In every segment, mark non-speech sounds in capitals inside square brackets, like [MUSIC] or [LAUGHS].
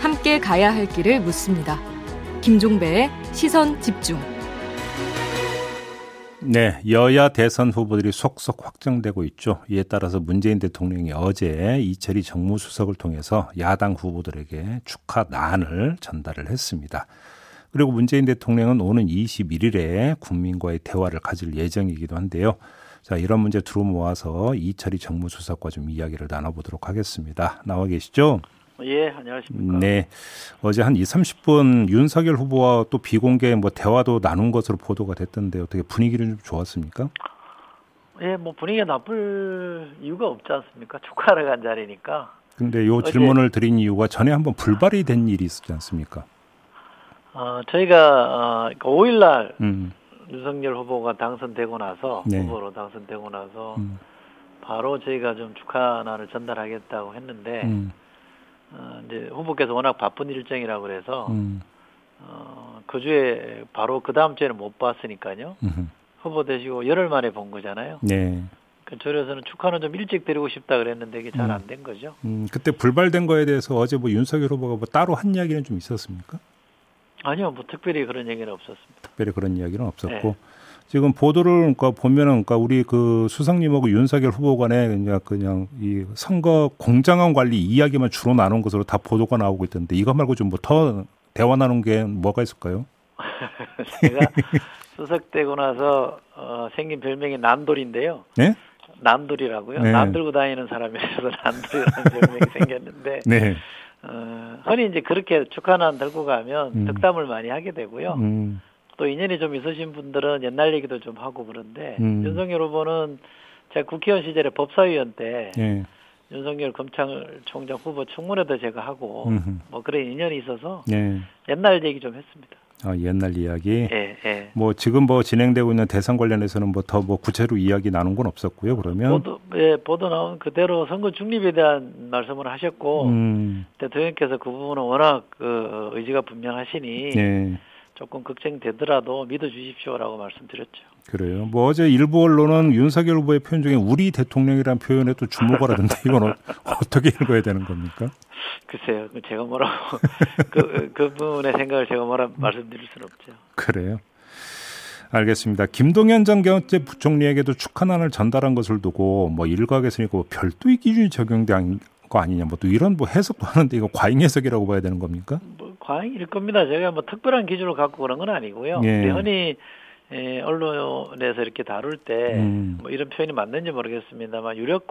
함께 가야 할 길을 묻습니다. 김종배의 시선 집중. 네, 여야 대선 후보들이 속속 확정되고 있죠. 이에 따라서 문재인 대통령이 어제 이철희 정무수석을 통해서 야당 후보들에게 축하 난을 전달을 했습니다. 그리고 문재인 대통령은 오는 21일에 국민과의 대화를 가질 예정이기도 한데요. 자, 이런 문제 두루 모아서 이철희 정무수석과 좀 이야기를 나눠보도록 하겠습니다. 나와 계시죠? 예, 안녕하십니까. 네. 어제 한 2, 30분 윤석열 후보와 또 비공개 뭐 대화도 나눈 것으로 보도가 됐던데 어떻게 분위기는 좀 좋았습니까? 예, 뭐 분위기가 나쁠 이유가 없지 않습니까? 축하를 간 자리니까. 근데 요 질문을 드린 이유가 전에 한번 불발이 된 일이 있었지 않습니까? 어, 저희가 어, 5일 날 음. 윤석열 후보가 당선되고 나서 네. 후보로 당선되고 나서 음. 바로 저희가 좀 축하난을 전달하겠다고 했는데 음. 어, 이제 후보께서 워낙 바쁜 일정이라 그래서 음. 어, 그 주에 바로 그 다음 주에는 못 봤으니까요. 음. 후보 되시고 열흘 만에 본 거잖아요. 네. 그 저래서는 축하는 좀 일찍 드리고 싶다 그랬는데 이게 잘 음. 안된 거죠. 음, 그때 불발된 거에 대해서 어제 뭐 윤석열 후보가 뭐 따로 한 이야기는 좀 있었습니까? 아니요, 뭐 특별히 그런 얘기는 없었습니다. 특별히 그런 이야기는 없었고 네. 지금 보도를 그러니까 보면은 그러니까 우리 그 수석님하고 윤석열 후보 간에 그냥 그냥 이 선거 공정한 관리 이야기만 주로 나눈 것으로 다 보도가 나오고 있던데 이거 말고 좀 뭐 더 대화 나눈 게 뭐가 있을까요? [LAUGHS] 제가 수석되고 나서 어, 생긴 별명이 난돌인데요. 네? 난돌이라고요. 네. 난 들고 다니는 사람이라서 [LAUGHS] 난돌이라는 별명이 생겼는데 네. 어, 흔히 이제 그렇게 축하난 들고 가면 음. 덕담을 많이 하게 되고요. 음. 또 인연이 좀 있으신 분들은 옛날 얘기도 좀 하고 그런데 음. 윤석열 후보는 제가 국회의원 시절에 법사위원 때 예. 윤석열 검찰총장 후보 청문회도 제가 하고 음흠. 뭐 그런 인연이 있어서 예. 옛날 얘기 좀 했습니다. 아, 옛날 이야기. 예, 예. 뭐 지금 뭐 진행되고 있는 대선 관련해서는 뭐더뭐 구체로 이야기 나눈 건 없었고요. 그러면 보도 예, 보도 나온 그대로 선거 중립에 대한 말씀을 하셨고 음. 대통령께서 그 부분은 워낙 그 의지가 분명하시니 예. 조금 걱정되더라도 믿어 주십시오라고 말씀드렸죠. 그래요. 뭐 어제 일부 언론은 윤석열 후보의 표현 중에 우리 대통령이라는 표현에 또 주목을 하던데 [LAUGHS] 이건 어, 어떻게 읽어야 되는 겁니까? 글쎄요, 그 제가 뭐라고 [LAUGHS] 그 그분의 생각을 제가 뭐라 말씀드릴 수는 없죠. 그래요. 알겠습니다. 김동연 전 경제부총리에게도 축하난을 전달한 것을 두고 뭐 일각에서는 이거 별도의 기준이 적용된 거 아니냐 뭐 또 이런 뭐 해석도 하는데 이거 과잉 해석이라고 봐야 되는 겁니까? 뭐 과잉일 겁니다. 제가 뭐 특별한 기준을 갖고 그런 건 아니고요. 예. 흔히 에, 언론에서 이렇게 다룰 때 음. 뭐 이런 표현이 맞는지 모르겠습니다만 유력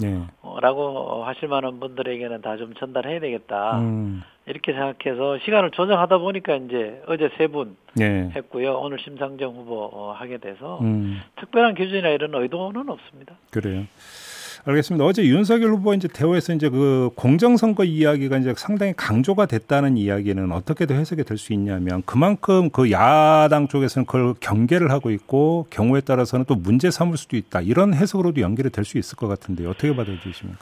네. 후보라고 하실 만한 분들에게는 다 좀 전달해야 되겠다. 음. 이렇게 생각해서 시간을 조정하다 보니까 이제 어제 세분 네. 했고요. 오늘 심상정 후보 어, 하게 돼서 음. 특별한 기준이나 이런 의도는 없습니다. 그래요. 알겠습니다. 어제 윤석열 후보 이제 대화에서 이제 그 공정선거 이야기가 이제 상당히 강조가 됐다는 이야기는 어떻게 더 해석이 될 수 있냐면 그만큼 그 야당 쪽에서는 그걸 경계를 하고 있고 경우에 따라서는 또 문제 삼을 수도 있다. 이런 해석으로도 연결이 될 수 있을 것 같은데 어떻게 받아들이십니까?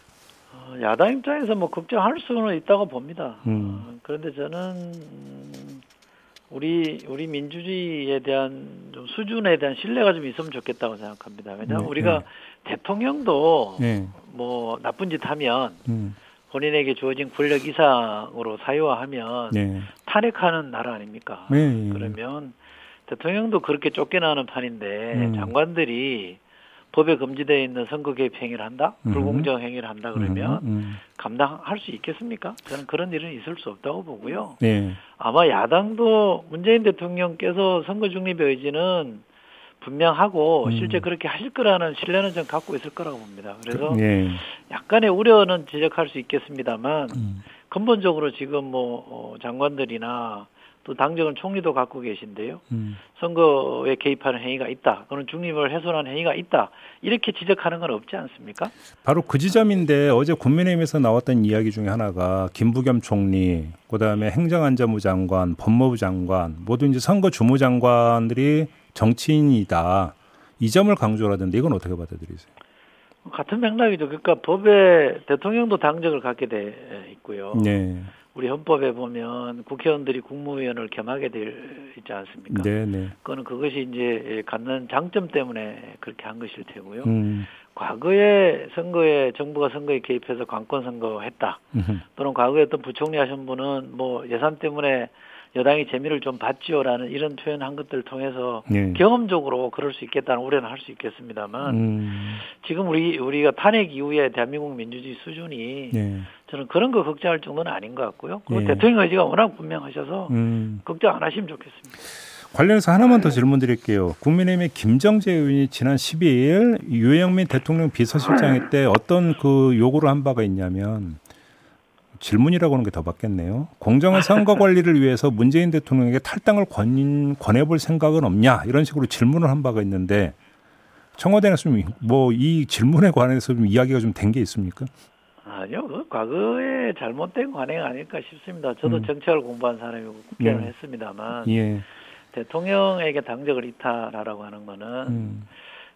어, 야당 입장에서 뭐 걱정할 수는 있다고 봅니다. 음. 어, 그런데 저는 음, 우리 우리 민주주의에 대한 좀 수준에 대한 신뢰가 좀 있으면 좋겠다고 생각합니다. 왜냐하면 네, 우리가 대통령도 네. 뭐 나쁜 짓 하면 음. 본인에게 주어진 권력 이상으로 사유화하면 네. 탄핵하는 나라 아닙니까? 네. 그러면 대통령도 그렇게 쫓겨나는 판인데 음. 장관들이 법에 금지되어 있는 선거 개입 행위를 한다, 음. 불공정 행위를 한다 그러면 음, 음. 감당할 수 있겠습니까? 저는 그런 일은 있을 수 없다고 보고요. 네. 아마 야당도 문재인 대통령께서 선거 중립의 의지는 분명하고 음. 실제 그렇게 하실 거라는 신뢰는 좀 갖고 있을 거라고 봅니다. 그래서 네. 약간의 우려는 지적할 수 있겠습니다만 음. 근본적으로 지금 뭐 어, 장관들이나 또 당정은 총리도 갖고 계신데요. 음. 선거에 개입하는 행위가 있다. 그런 중립을 훼손하는 행위가 있다. 이렇게 지적하는 건 없지 않습니까? 바로 그 지점인데 어제 국민의힘에서 나왔던 이야기 중에 하나가 김부겸 총리, 그다음에 행정안전부 장관, 법무부 장관 모두 이제 선거 주무 장관들이 정치인이다. 이 점을 강조를 하던데 이건 어떻게 받아들이세요? 같은 맥락이죠. 그러니까 법에 대통령도 당적을 갖게 돼 있고요. 네. 우리 헌법에 보면 국회의원들이 국무위원을 겸하게 돼 있지 않습니까? 네, 네. 그거는 그것이 이제 갖는 장점 때문에 그렇게 한 것일 테고요. 음. 과거에 선거에 정부가 선거에 개입해서 관권 선거 했다. 음흠. 또는 과거에 어떤 부총리 하신 분은 뭐 예산 때문에 여당이 재미를 좀 봤지요라는 이런 표현한 것들을 통해서 예. 경험적으로 그럴 수 있겠다는 우려는 할 수 있겠습니다만 음. 지금 우리 우리가 탄핵 이후에 대한민국 민주주의 수준이 예. 저는 그런 거 걱정할 정도는 아닌 것 같고요. 그리고 예. 대통령 의지가 워낙 분명하셔서 음. 걱정 안 하시면 좋겠습니다. 관련해서 하나만 더 질문 드릴게요. 국민의힘의 김정재 의원이 지난 12일 유영민 대통령 비서실장회 때 어떤 그 요구를 한 바가 있냐면 질문이라고 하는 게 더 맞겠네요. 공정한 선거 관리를 위해서 문재인 대통령에게 탈당을 권, 권해볼 생각은 없냐 이런 식으로 질문을 한 바가 있는데 청와대는 좀뭐이 질문에 관해서 좀 이야기가 좀 된 게 있습니까? 아니요, 그 과거에 잘못된 관행 아닐까 싶습니다. 저도 음. 정책을 공부한 사람이고 국회의원 음. 했습니다만 예. 대통령에게 당적을 이탈하라고 하는 거는 음.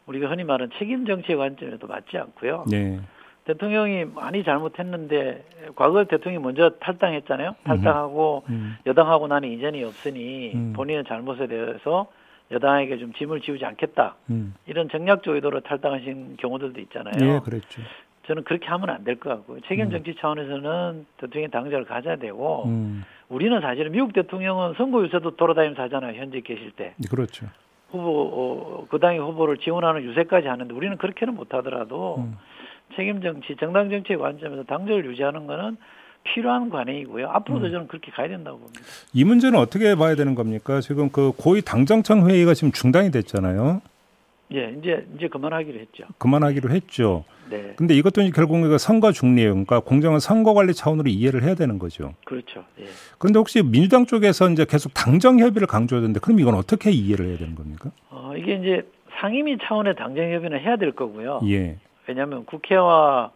우리가 흔히 말하는 책임 정치의 관점에도 맞지 않고요. 네. 대통령이 많이 잘못했는데 과거 대통령이 먼저 탈당했잖아요. 탈당하고 음. 여당하고 나는 이전이 없으니 음. 본인의 잘못에 대해서 여당에게 좀 짐을 지우지 않겠다. 음. 이런 정략적 의도로 탈당하신 경우들도 있잖아요. 예, 그랬죠. 저는 그렇게 하면 안 될 것 같고요. 책임 음. 정치 차원에서는 대통령의 당적을 가져야 되고 음. 우리는 사실은 미국 대통령은 선거 유세도 돌아다니면서 하잖아요. 현재 계실 때 그렇죠. 후보 어, 그 당의 후보를 지원하는 유세까지 하는데 우리는 그렇게는 못하더라도 음. 책임 정치, 정당 정치의 관점에서 당적을 유지하는 거는 필요한 관행이고요. 앞으로도 음. 저는 그렇게 가야 된다고 봅니다. 이 문제는 어떻게 봐야 되는 겁니까? 지금 그 고위 당정청 회의가 지금 중단이 됐잖아요. 예, 이제 이제 그만하기로 했죠. 그만하기로 했죠. 네, 근데 이것도 이제 결국 그 선거 중립, 그러니까 공정한 선거 관리 차원으로 이해를 해야 되는 거죠. 그렇죠. 예. 그런데 혹시 민주당 쪽에서 이제 계속 당정 협의를 강조하던데 그럼 이건 어떻게 이해를 해야 되는 겁니까? 어, 이게 이제 상임위 차원의 당정 협의는 해야 될 거고요. 예. 왜냐하면 국회와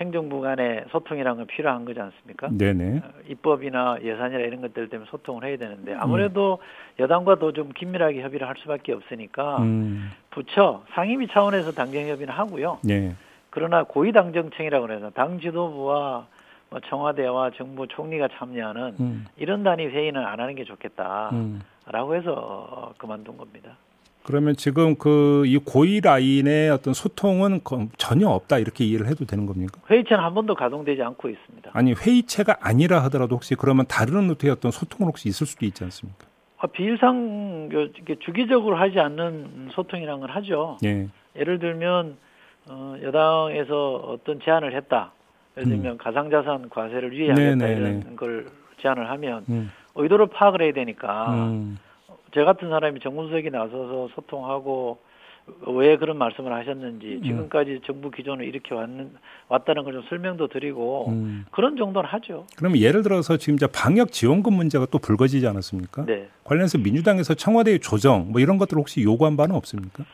행정부 간의 소통이라는 건 필요한 거지 않습니까? 네네. 어, 입법이나 예산이나 이런 것들 때문에 소통을 해야 되는데 아무래도 여당과 더좀 긴밀하게 협의를 할 수밖에 없으니까 음. 부처 상임위 차원에서 당정 협의는 하고요. 예. 그러나 고위 당정청이라고 그래서 당 지도부와 뭐 청와대와 정부 총리가 참여하는 음. 이런 단위 회의는 안 하는 게 좋겠다라고 음. 해서 어, 그만둔 겁니다. 그러면 지금 그 이 고위 라인의 어떤 소통은 거- 전혀 없다 이렇게 이해를 해도 되는 겁니까? 회의체는 한 번도 가동되지 않고 있습니다. 아니 회의체가 아니라 하더라도 혹시 그러면 다른 루트의 어떤 소통은 혹시 있을 수도 있지 않습니까? 아, 비일상 주기적으로 하지 않는 소통이라는 걸 하죠. 예. 예를 들면 어, 여당에서 어떤 제안을 했다. 예를 들면 가상자산 과세를 유예하겠다 음. 네, 네, 이런 걸 제안을 하면 음. 의도를 파악을 해야 되니까 음. 저 같은 사람이 정무수석이 나서서 소통하고 왜 그런 말씀을 하셨는지 음. 지금까지 정부 기존을 이렇게 왔는 왔다는 걸 좀 설명도 드리고 음. 그런 정도는 하죠. 그러면 예를 들어서 지금 이제 방역 지원금 문제가 또 불거지지 않았습니까? 네. 관련해서 민주당에서 청와대의 조정 뭐 이런 것들 혹시 요구한 바는 없습니까?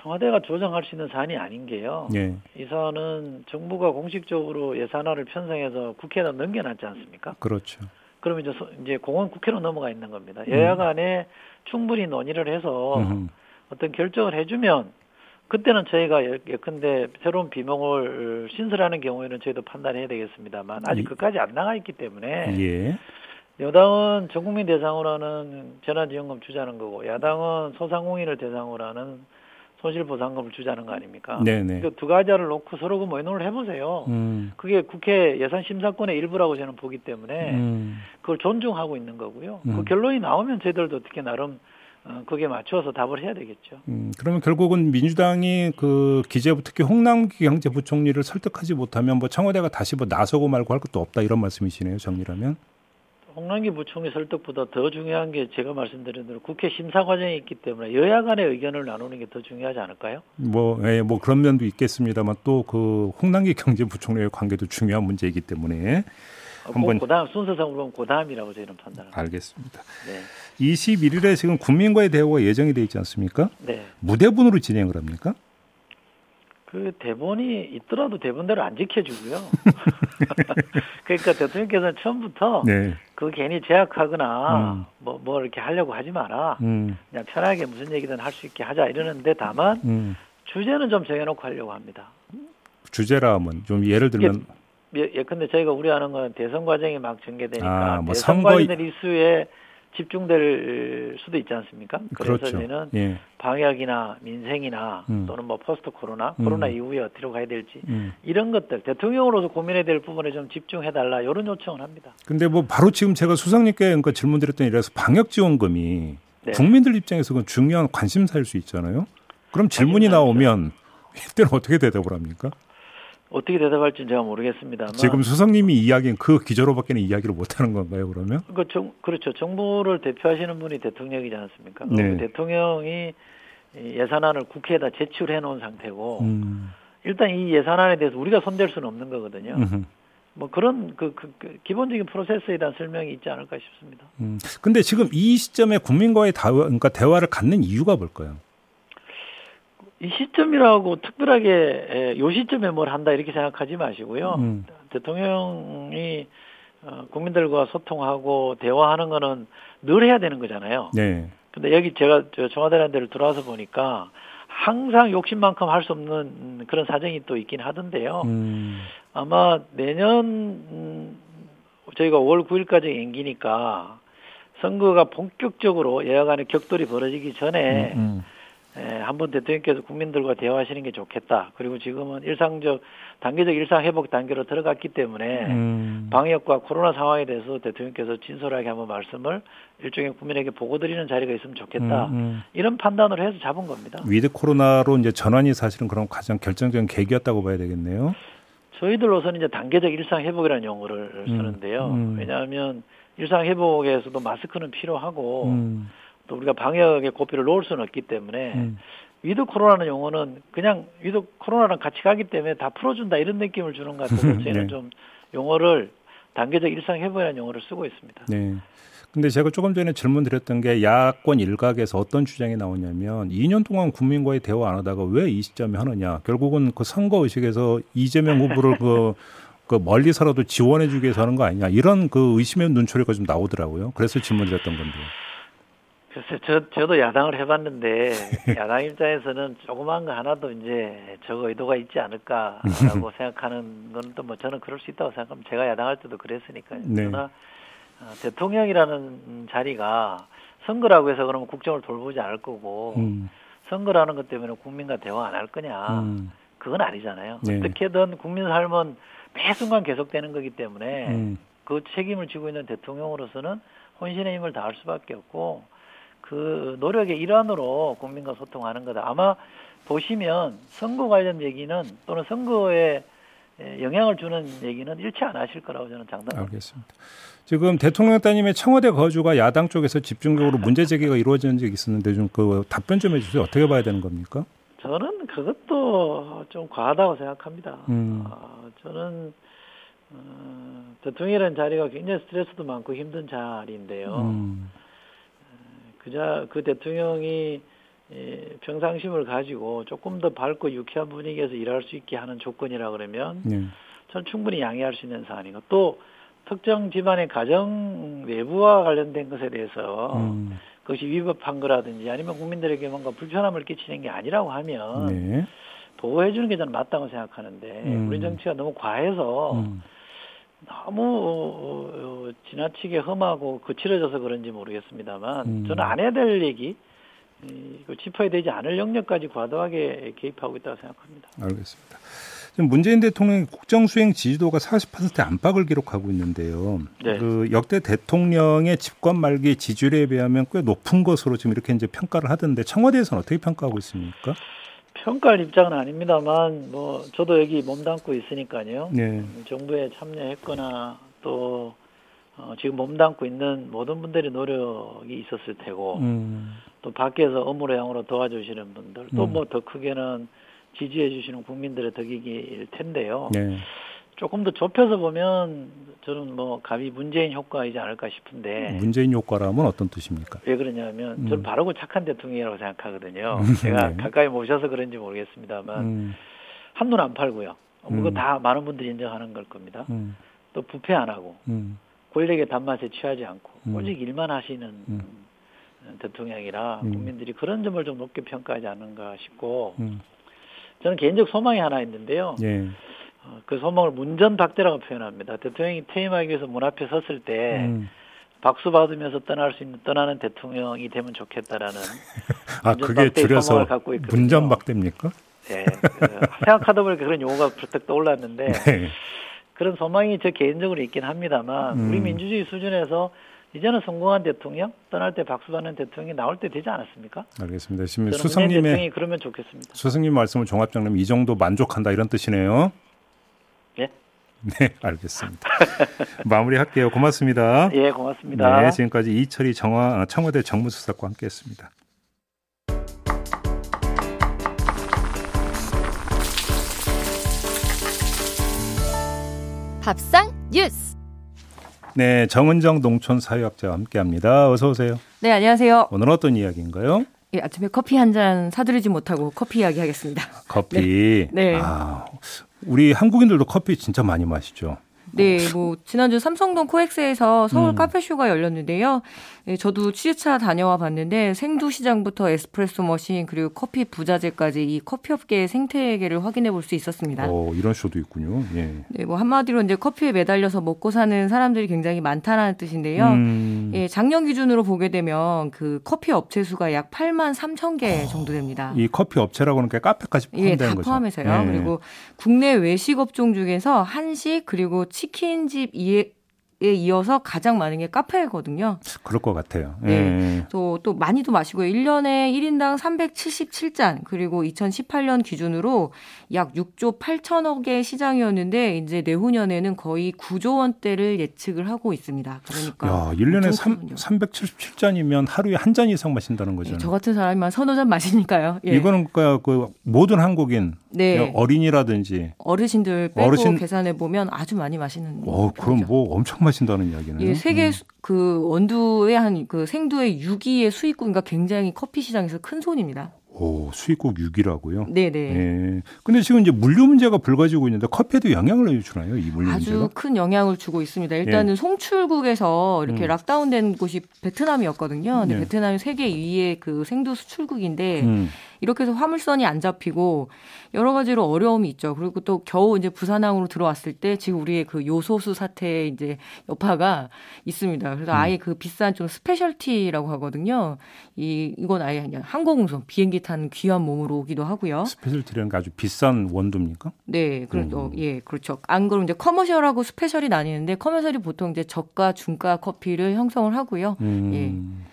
청와대가 조정할 수 있는 사안이 아닌 게요. 예. 이 사안은 정부가 공식적으로 예산안을 편성해서 국회에다 넘겨놨지 않습니까? 그렇죠. 그러면 이제 소- 이제 공원 국회로 넘어가 있는 겁니다. 여야 간에 충분히 논의를 해서 음흠. 어떤 결정을 해주면 그때는 저희가 예- 예컨대 새로운 비명을 신설하는 경우에는 저희도 판단해야 되겠습니다만 아직 이- 그까지 안 나가 있기 때문에 예. 여당은 전 국민 대상으로 하는 재난지원금 주자는 거고 야당은 소상공인을 대상으로 하는 손실보상금을 주자는 거 아닙니까? 네네. 그 두 가지를 놓고 서로 그 의논을 해보세요. 음. 그게 국회 예산 심사권의 일부라고 저는 보기 때문에 음. 그걸 존중하고 있는 거고요. 음. 그 결론이 나오면 저희들도 어떻게 나름 어, 그게 맞춰서 답을 해야 되겠죠. 음, 그러면 결국은 민주당이 그 기재부 특히 홍남기 경제부총리를 설득하지 못하면 뭐 청와대가 다시 뭐 나서고 말고 할 것도 없다 이런 말씀이시네요. 정리라면. 홍남기 부총리 설득보다 더 중요한 게 제가 말씀드린 대로 국회 심사 과정이 있기 때문에 여야 간의 의견을 나누는 게 더 중요하지 않을까요? 뭐, 예, 뭐 그런 면도 있겠습니다만 또 그 홍남기 [LAUGHS] 경제부총리의 관계도 중요한 문제이기 때문에 한번- 그 다음 순서상으로 보면 그 다음이라고 저희는 판단합니다. 알겠습니다. 네. 21일에 지금 국민과의 대화가 예정이 돼 있지 않습니까? 네. 무대분으로 진행을 합니까? 그 대본이 있더라도 대본대로 안 지켜주고요. [LAUGHS] 그러니까 대통령께서는 처음부터 네. 그 괜히 제약하거나 음. 뭐, 뭐 이렇게 하려고 하지 마라. 음, 그냥 편하게 무슨 얘기든 할 수 있게 하자 이러는데 다만 음. 주제는 좀 정해놓고 하려고 합니다. 주제라 하면 좀 예를 들면 예, 예컨대 저희가 우려하는 건 대선 과정이 막 전개되니까 아, 뭐 대선 선거 이- 관련된 이슈에 집중될 수도 있지 않습니까? 그래서 그렇죠. 저희는 예. 방역이나 민생이나 음. 또는 뭐 포스트 코로나, 음. 코로나 이후에 어디로 가야 될지 음. 이런 것들 대통령으로서 고민해야 될 부분에 좀 집중해 달라 이런 요청을 합니다. 근데 뭐 바로 지금 제가 수석님께 그러니까 질문드렸더니 이래서 방역 지원금이 네. 국민들 입장에서 그 중요한 관심사일 수 있잖아요. 그럼 질문이. 나오면 이때는 어떻게 대답을 합니까? 어떻게 대답할지는 제가 모르겠습니다만 지금 수석님이 이야기는 그 기조로밖에는 이야기를 못 하는 건가요, 그러면? 그 정, 그렇죠. 정부를 대표하시는 분이 대통령이지 않습니까? 네. 그 대통령이 이 예산안을 국회에다 제출해 놓은 상태고 음. 일단 이 예산안에 대해서 우리가 손댈 수는 없는 거거든요. 음흠. 뭐 그런 그, 그, 그 기본적인 프로세스에 대한 설명이 있지 않을까 싶습니다. 음. 근데 지금 이 시점에 국민과의 대화, 그러니까 대화를 갖는 이유가 뭘까요? 이 시점이라고 특별하게 에, 요 시점에 뭘 한다 이렇게 생각하지 마시고요. 음. 대통령이 어, 국민들과 소통하고 대화하는 거는 늘 해야 되는 거잖아요. 네. 근데 여기 제가 저 청와대라는 데를 들어와서 보니까 항상 욕심만큼 할 수 없는 음, 그런 사정이 또 있긴 하던데요. 음. 아마 내년 음, 저희가 5월 9일까지 연기니까 선거가 본격적으로 여야 간의 격돌이 벌어지기 전에 음. 에, 한 번 대통령께서 국민들과 대화하시는 게 좋겠다. 그리고 지금은 일상적 단계적 일상 회복 단계로 들어갔기 때문에 음. 방역과 코로나 상황에 대해서 대통령께서 진솔하게 한번 말씀을 일종의 국민에게 보고 드리는 자리가 있으면 좋겠다. 음, 음. 이런 판단으로 해서 잡은 겁니다. with 코로나로 이제 전환이 사실은 그럼 가장 결정적인 계기였다고 봐야 되겠네요. 저희들로서는 이제 단계적 일상 회복이라는 용어를 음, 쓰는데요. 음. 왜냐하면 일상 회복에서도 마스크는 필요하고 음. 또 우리가 방역에 고삐를 놓을 수는 없기 때문에 음. with 코로나는 용어는 그냥 with 코로나랑 같이 가기 때문에 다 풀어준다 이런 느낌을 주는 것 같아서 [LAUGHS] 저희는 네. 좀 용어를 단계적 일상 회복이라는 용어를 쓰고 있습니다. 네. 근데 제가 조금 전에 질문 드렸던 게 야권 일각에서 어떤 주장이 나오냐면 2년 동안 국민과의 대화 안 하다가 왜 이 시점에 하느냐. 결국은 그 선거 의식해서 이재명 후보를 그, [LAUGHS] 그 멀리서라도 지원해 주기 위해서 하는 거 아니냐. 이런 그 의심의 눈초리가 좀 나오더라고요. 그래서 질문 드렸던 건데 요. 글쎄, 저, 저도 야당을 해봤는데, [LAUGHS] 야당 입장에서는 조그만 거 하나도 이제 저거 의도가 있지 않을까라고 [LAUGHS] 생각하는 건 또 뭐 저는 그럴 수 있다고 생각합니다. 제가 야당할 때도 그랬으니까요. 네. 그러나 어, 대통령이라는 자리가 선거라고 해서 그러면 국정을 돌보지 않을 거고, 음. 선거라는 것 때문에 국민과 대화 안 할 거냐. 음. 그건 아니잖아요. 네. 어떻게든 국민 삶은 매 순간 계속되는 거기 때문에 음. 그 책임을 지고 있는 대통령으로서는 혼신의 힘을 다할 수밖에 없고 그 노력의 일환으로 국민과 소통하는 거다. 아마 보시면 선거 관련 얘기는 또는 선거에 에, 영향을 주는 얘기는 일치 안 하실 거라고 저는 장담합니다. 알겠습니다. 지금 대통령 따님의 청와대 거주가 야당 쪽에서 집중적으로 문제 제기가 이루어진 적이 있었는데 좀 그 답변 좀 해주세요. 어떻게 봐야 되는 겁니까? 저는 그것도 좀 과하다고 생각합니다. 음. 아, 저는 어, 대통령이라는 자리가 굉장히 스트레스도 많고 힘든 자리인데요. 음. 그자 그 대통령이 예, 평상심을 가지고 조금 더 밝고 유쾌한 분위기에서 일할 수 있게 하는 조건이라 그러면 네. 전 충분히 양해할 수 있는 사안이고 또 특정 집안의 가정 내부와 관련된 것에 대해서 음. 그것이 위법한 거라든지 아니면 국민들에게 뭔가 불편함을 끼치는 게 아니라고 하면 네. 보호해 주는 게 저는 맞다고 생각하는데 음. 우리 정치가 너무 과해서 음. 너무 어, 어, 지나치게 험하고 거칠어져서 그런지 모르겠습니다만 음. 저는 안 해야 될 얘기 이, 그 짚어야 되지 않을 영역까지 과도하게 개입하고 있다고 생각합니다. 알겠습니다. 지금 문재인 대통령의 국정 수행 지지도가 40% 안팎을 기록하고 있는데요. 네. 그 역대 대통령의 집권 말기 지지율에 비하면 꽤 높은 것으로 지금 이렇게 이제 평가를 하던데 청와대에서는 어떻게 평가하고 있습니까? 평가할 입장은 아닙니다만 뭐 저도 여기 몸담고 있으니까요. 네. 정부에 참여했거나 또 어, 지금 몸담고 있는 모든 분들의 노력이 있었을 테고 음. 또 밖에서 업무로 양으로 도와주시는 분들 또 음. 뭐더 크게는 지지해 주시는 국민들의 덕이길 텐데요. 네. 조금 더 좁혀서 보면 저는 뭐 감히 문재인 효과이지 않을까 싶은데 문재인 효과라면 어떤 뜻입니까? 왜 그러냐면 음. 저는 바르고 착한 대통령이라고 생각하거든요. 음, [LAUGHS] 제가 네. 가까이 모셔서 그런지 모르겠습니다만 음. 한눈 안 팔고요. 뭐 그거 음. 다 많은 분들이 인정하는 걸 겁니다. 음. 또 부패 안 하고 음. 권력의 단맛에 취하지 않고 음. 오직 일만 하시는 음. 대통령이라 음. 국민들이 그런 점을 좀 높게 평가하지 않는가 싶고 음. 저는 개인적 소망이 하나 있는데요. 예. 어, 그 소망을 문전박대라고 표현합니다. 대통령이 퇴임하기 위해서 문 앞에 섰을 때 음. 박수 받으면서 떠날 수 있는 떠나는 대통령이 되면 좋겠다라는 아 그게 줄여서. 문전박대입니까? 네, 그 생각하다 보니까 그런 용어가 불떡 떠올랐는데 [LAUGHS] 네. 그런 소망이 저 개인적으로 있긴 합니다만 음. 우리 민주주의 수준에서 이제는 성공한 대통령 떠날 때 박수 받는 대통령이 나올 때 되지 않았습니까? 알겠습니다. 지금 수석님의 그러면 좋겠습니다. 수석님 말씀을 종합장님 이 정도 만족한다 이런 뜻이네요. 예, [LAUGHS] 네, 알겠습니다. 마무리할게요. 고맙습니다. 예, 고맙습니다. 네, 지금까지 이철희 정화, 청와대 정무수석과 함께했습니다. 밥상 뉴스. 네, 정은정 농촌 사회학자와 함께합니다. 어서 오세요. 네, 안녕하세요. 오늘 어떤 이야기인가요? 예, 아침에 커피 한 잔 사드리지 못하고 커피 이야기 하겠습니다. 커피. 네. 아, 우리 한국인들도 커피 진짜 많이 마시죠. 네, 뭐 지난주 삼성동 코엑스에서 서울 음. 카페쇼가 열렸는데요. 예, 저도 취재차 다녀와 봤는데 생두 시장부터 에스프레소 머신 그리고 커피 부자재까지 이 커피 업계의 생태계를 확인해 볼 수 있었습니다. 어, 이런 쇼도 있군요. 예. 네, 뭐 한마디로 이제 커피에 매달려서 먹고 사는 사람들이 굉장히 많다라는 뜻인데요. 음, 예, 작년 기준으로 보게 되면 그 커피 업체 수가 약 8만 3천 개 정도 됩니다. 이 커피 업체라고 하는 게 카페까지 예, 포함되는 다 거죠. 포함해서요. 예. 그리고 국내 외식 업종 중에서 한식 그리고 치킨집 에 이어서 가장 많은 게 카페거든요. 그럴 것 같아요. 네. 예. 또, 또 많이도 마시고요. 1년에 1인당 377잔, 그리고 2018년 기준으로 약 6조 8천억의 시장이었는데, 이제 내후년에는 거의 9조 원대를 예측을 하고 있습니다. 그러니까. 야, 1년에 엄청 3, 크군요. 377잔이면 하루에 한 잔 이상 마신다는 예, 거잖아요. 저 같은 사람이만 서너 잔 마시니까요. 예. 이거는 그러니까 그 모든 한국인 네. 어린이라든지 어르신들 빼고 어르신- 계산해 보면 아주 많이 마시는. 어 그럼 편이죠. 뭐 엄청 마 신다는 이야기네요. 예, 세계 음. 수- 그 원두의 한 그 생두의 6위의 수입국인가 굉장히 커피 시장에서 큰 손입니다. 오, 수입국 6위라고요. 네, 네. 예. 근데 지금 이제 물류 문제가 불거지고 있는데 커피에도 영향을 주나요? 이 물류 아주 문제가? 큰 영향을 주고 있습니다. 일단은 송출국에서 이렇게 음. 락다운된 곳이 베트남이었거든요. 근데 네. 베트남이 세계 2위의 그 생두 수출국인데 음. 이렇게 해서 화물선이 안 잡히고 여러 가지로 어려움이 있죠. 그리고 또 겨우 이제 부산항으로 들어왔을 때 지금 우리의 그 요소수 사태의 이제 여파가 있습니다. 그래서 아예 그 비싼 좀 specialty라고 하거든요. 이 이건 아예 그냥 항공우선 비행기 타는 귀한 몸으로 오기도 하고요. specialty라는 게 아주 비싼 원두입니까? 네, 그래도 음. 예, 그렇죠. 안 그러면 이제 commercial하고 special이 나뉘는데 commercial이 보통 이제 저가, 중가 커피를 형성을 하고요. 음.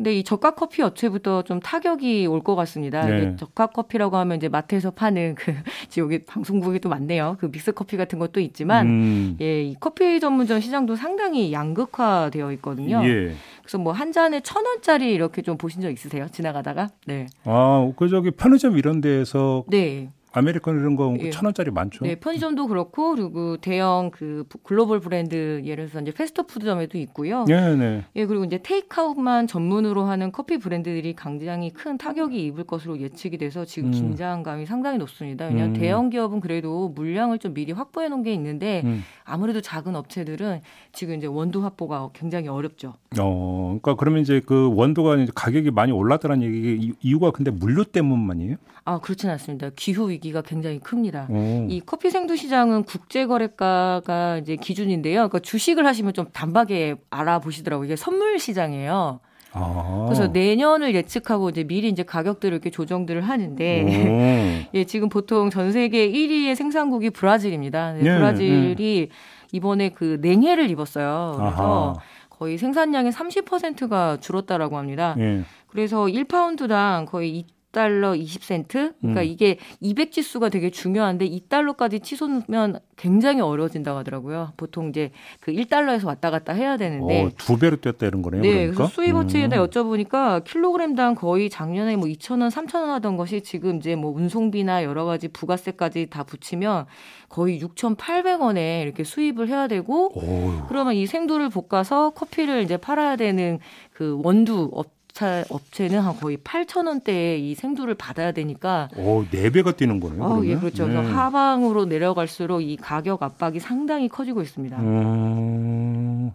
근데 이 저가 커피 업체부터 좀 타격이 올 것 같습니다. 네. 저가 커피라고 하면 이제 마트에서 파는 그 [LAUGHS] 지금 여기 방송국이 또 많네요. 그 믹스 커피 같은 것도 있지만 음. 예, 이 커피 전문점 시장도 상당히 양극화되어 있거든요. 예. 그래서 뭐 한 잔에 천 원짜리 이렇게 좀 보신 적 있으세요? 지나가다가? 네. 아, 그 저기 편의점 이런 데에서 네. 아메리카노 이런 거 예. 천 원짜리 많죠. 네, 편의점도 그렇고 그리고 대형 그 부- 글로벌 브랜드 예를 들어서 이제 패스트푸드점에도 있고요. 네, 네. 예, 그리고 이제 테이크아웃만 전문으로 하는 커피 브랜드들이 굉장히 큰 타격이 입을 것으로 예측이 돼서 지금 음. 긴장감이 상당히 높습니다. 왜냐하면 음. 대형 기업은 그래도 물량을 좀 미리 확보해 놓은 게 있는데 음. 아무래도 작은 업체들은 지금 이제 원두 확보가 굉장히 어렵죠. 어, 그러니까 그러면 이제 그 원두가 이제 가격이 많이 올랐다는 얘기 이- 이유가 근데 물류 때문만이에요? 아, 그렇진 않습니다. 기후 위기 가 굉장히 큽니다. 오. 이 커피 생두 시장은 국제 거래가가 이제 기준인데요. 그러니까 주식을 하시면 좀 단박에 알아보시더라고요. 이게 선물 시장이에요. 아. 그래서 내년을 예측하고 이제 미리 이제 가격들을 이렇게 조정들을 하는데 [LAUGHS] 예, 지금 보통 전 세계 1위의 생산국이 브라질입니다. 네, 예, 브라질이 이번에 그 냉해를 입었어요. 그래서 아하. 거의 생산량의 30%가 줄었다라고 합니다. 예. 그래서 1파운드당 거의 2 달러 20센트? 그러니까 음. 이게 200 지수가 되게 중요한데 2달러까지 치솟으면 굉장히 어려워진다고 하더라고요. 보통 이제 그 1달러에서 왔다 갔다 해야 되는데 어, 두 배로 뛰었다 이런 거네요. 네, 그러니까? 그래서 수입 업체에다 음. 여쭤보니까 킬로그램당 거의 작년에 뭐 2,000원, 3,000원 하던 것이 지금 이제 뭐 운송비나 여러 가지 부가세까지 다 붙이면 거의 6,800원에 이렇게 수입을 해야 되고 오. 그러면 이 생두를 볶아서 커피를 이제 팔아야 되는 그 원두 업 체 업체는 한 거의 8,000원대에 이 생두를 받아야 되니까 오, 네 배가 뛰는 거네요. 아, 그러면? 예, 그렇죠. 네. 하방으로 내려갈수록 이 가격 압박이 상당히 커지고 있습니다. 음.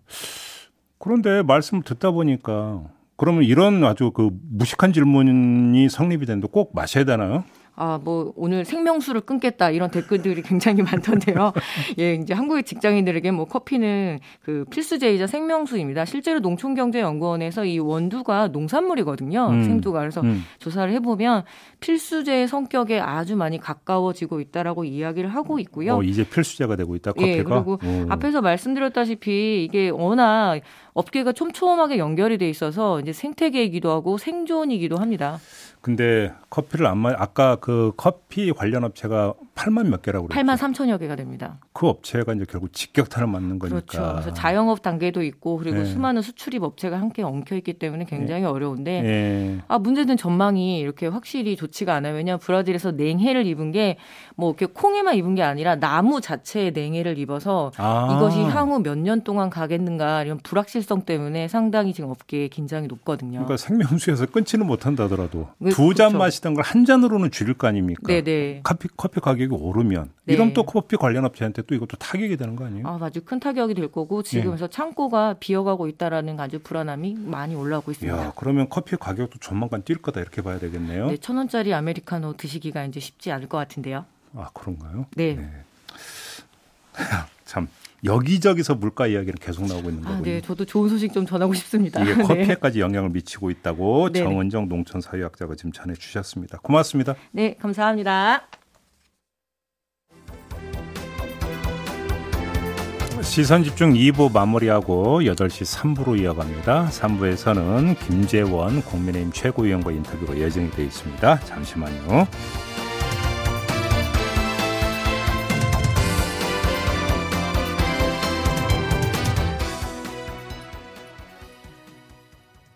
그런데 말씀 듣다 보니까 그러면 이런 아주 그 무식한 질문이 성립이 되는데 꼭 마셔야 되나요? 아, 뭐, 오늘 생명수를 끊겠다, 이런 댓글들이 굉장히 많던데요. [LAUGHS] 예, 이제 한국의 직장인들에게 뭐 커피는 그 필수제이자 생명수입니다. 실제로 농촌경제연구원에서 이 원두가 농산물이거든요. 음. 생두가. 그래서 음. 조사를 해보면 필수제의 성격에 아주 많이 가까워지고 있다라고 이야기를 하고 있고요. 어, 이제 필수제가 되고 있다. 커피가. 예, 그리고 오. 앞에서 말씀드렸다시피 이게 워낙 업계가 촘촘하게 연결이 돼 있어서 이제 생태계이기도 하고 생존이기도 합니다. 근데 커피를 안 마. 아까 그 커피 관련 업체가 8만 몇 개라고 그랬죠. 8만 3천여 개가 됩니다. 그 업체가 이제 결국 직격탄을 맞는 거니까. 그렇죠. 그래서 자영업 단계도 있고 그리고 네. 수많은 수출입 업체가 함께 엉켜 있기 때문에 굉장히 어려운데 예. 아 문제는 전망이 이렇게 확실히 좋지가 않아요. 왜냐하면 브라질에서 냉해를 입은 게 뭐 이렇게 콩에만 입은 게 아니라 나무 자체에 냉해를 입어서 아. 이것이 향후 몇 년 동안 가겠는가 이런 불확실성 때문에 상당히 지금 업계에 긴장이 높거든요. 그러니까 생명수에서 끊지는 못한다더라도 네, 두잔 그렇죠. 마시던 걸 한 잔으로는 줄일 거 아닙니까? 네네. 커피 커피 가격 이 오르면 네. 이러면 또 커피 관련 업체한테 또 이것도 타격이 되는 거 아니에요? 아, 아주 큰 타격이 될 거고 지금 네. 그래서 창고가 비어가고 있다라는 아주 불안함이 많이 올라오고 있습니다. 야, 그러면 커피 가격도 조만간 뛸 거다 이렇게 봐야 되겠네요. 네, 천 원짜리 아메리카노 드시기가 이제 쉽지 않을 것 같은데요. 아, 그런가요? 네. [LAUGHS] 참 여기저기서 물가 이야기는 계속 나오고 있는 아, 거군요. 네, 저도 좋은 소식 좀 전하고 싶습니다. 이게 [LAUGHS] 네. 커피에까지 영향을 미치고 있다고 네네. 정은정 농촌 사회학자가 지금 전해 주셨습니다. 고맙습니다. 네, 감사합니다. 시선 집중 2부 마무리하고 8시 3부로 이어갑니다. 3부에서는 김재원 국민의힘 최고위원과 인터뷰가 예정이 되어 있습니다. 잠시만요.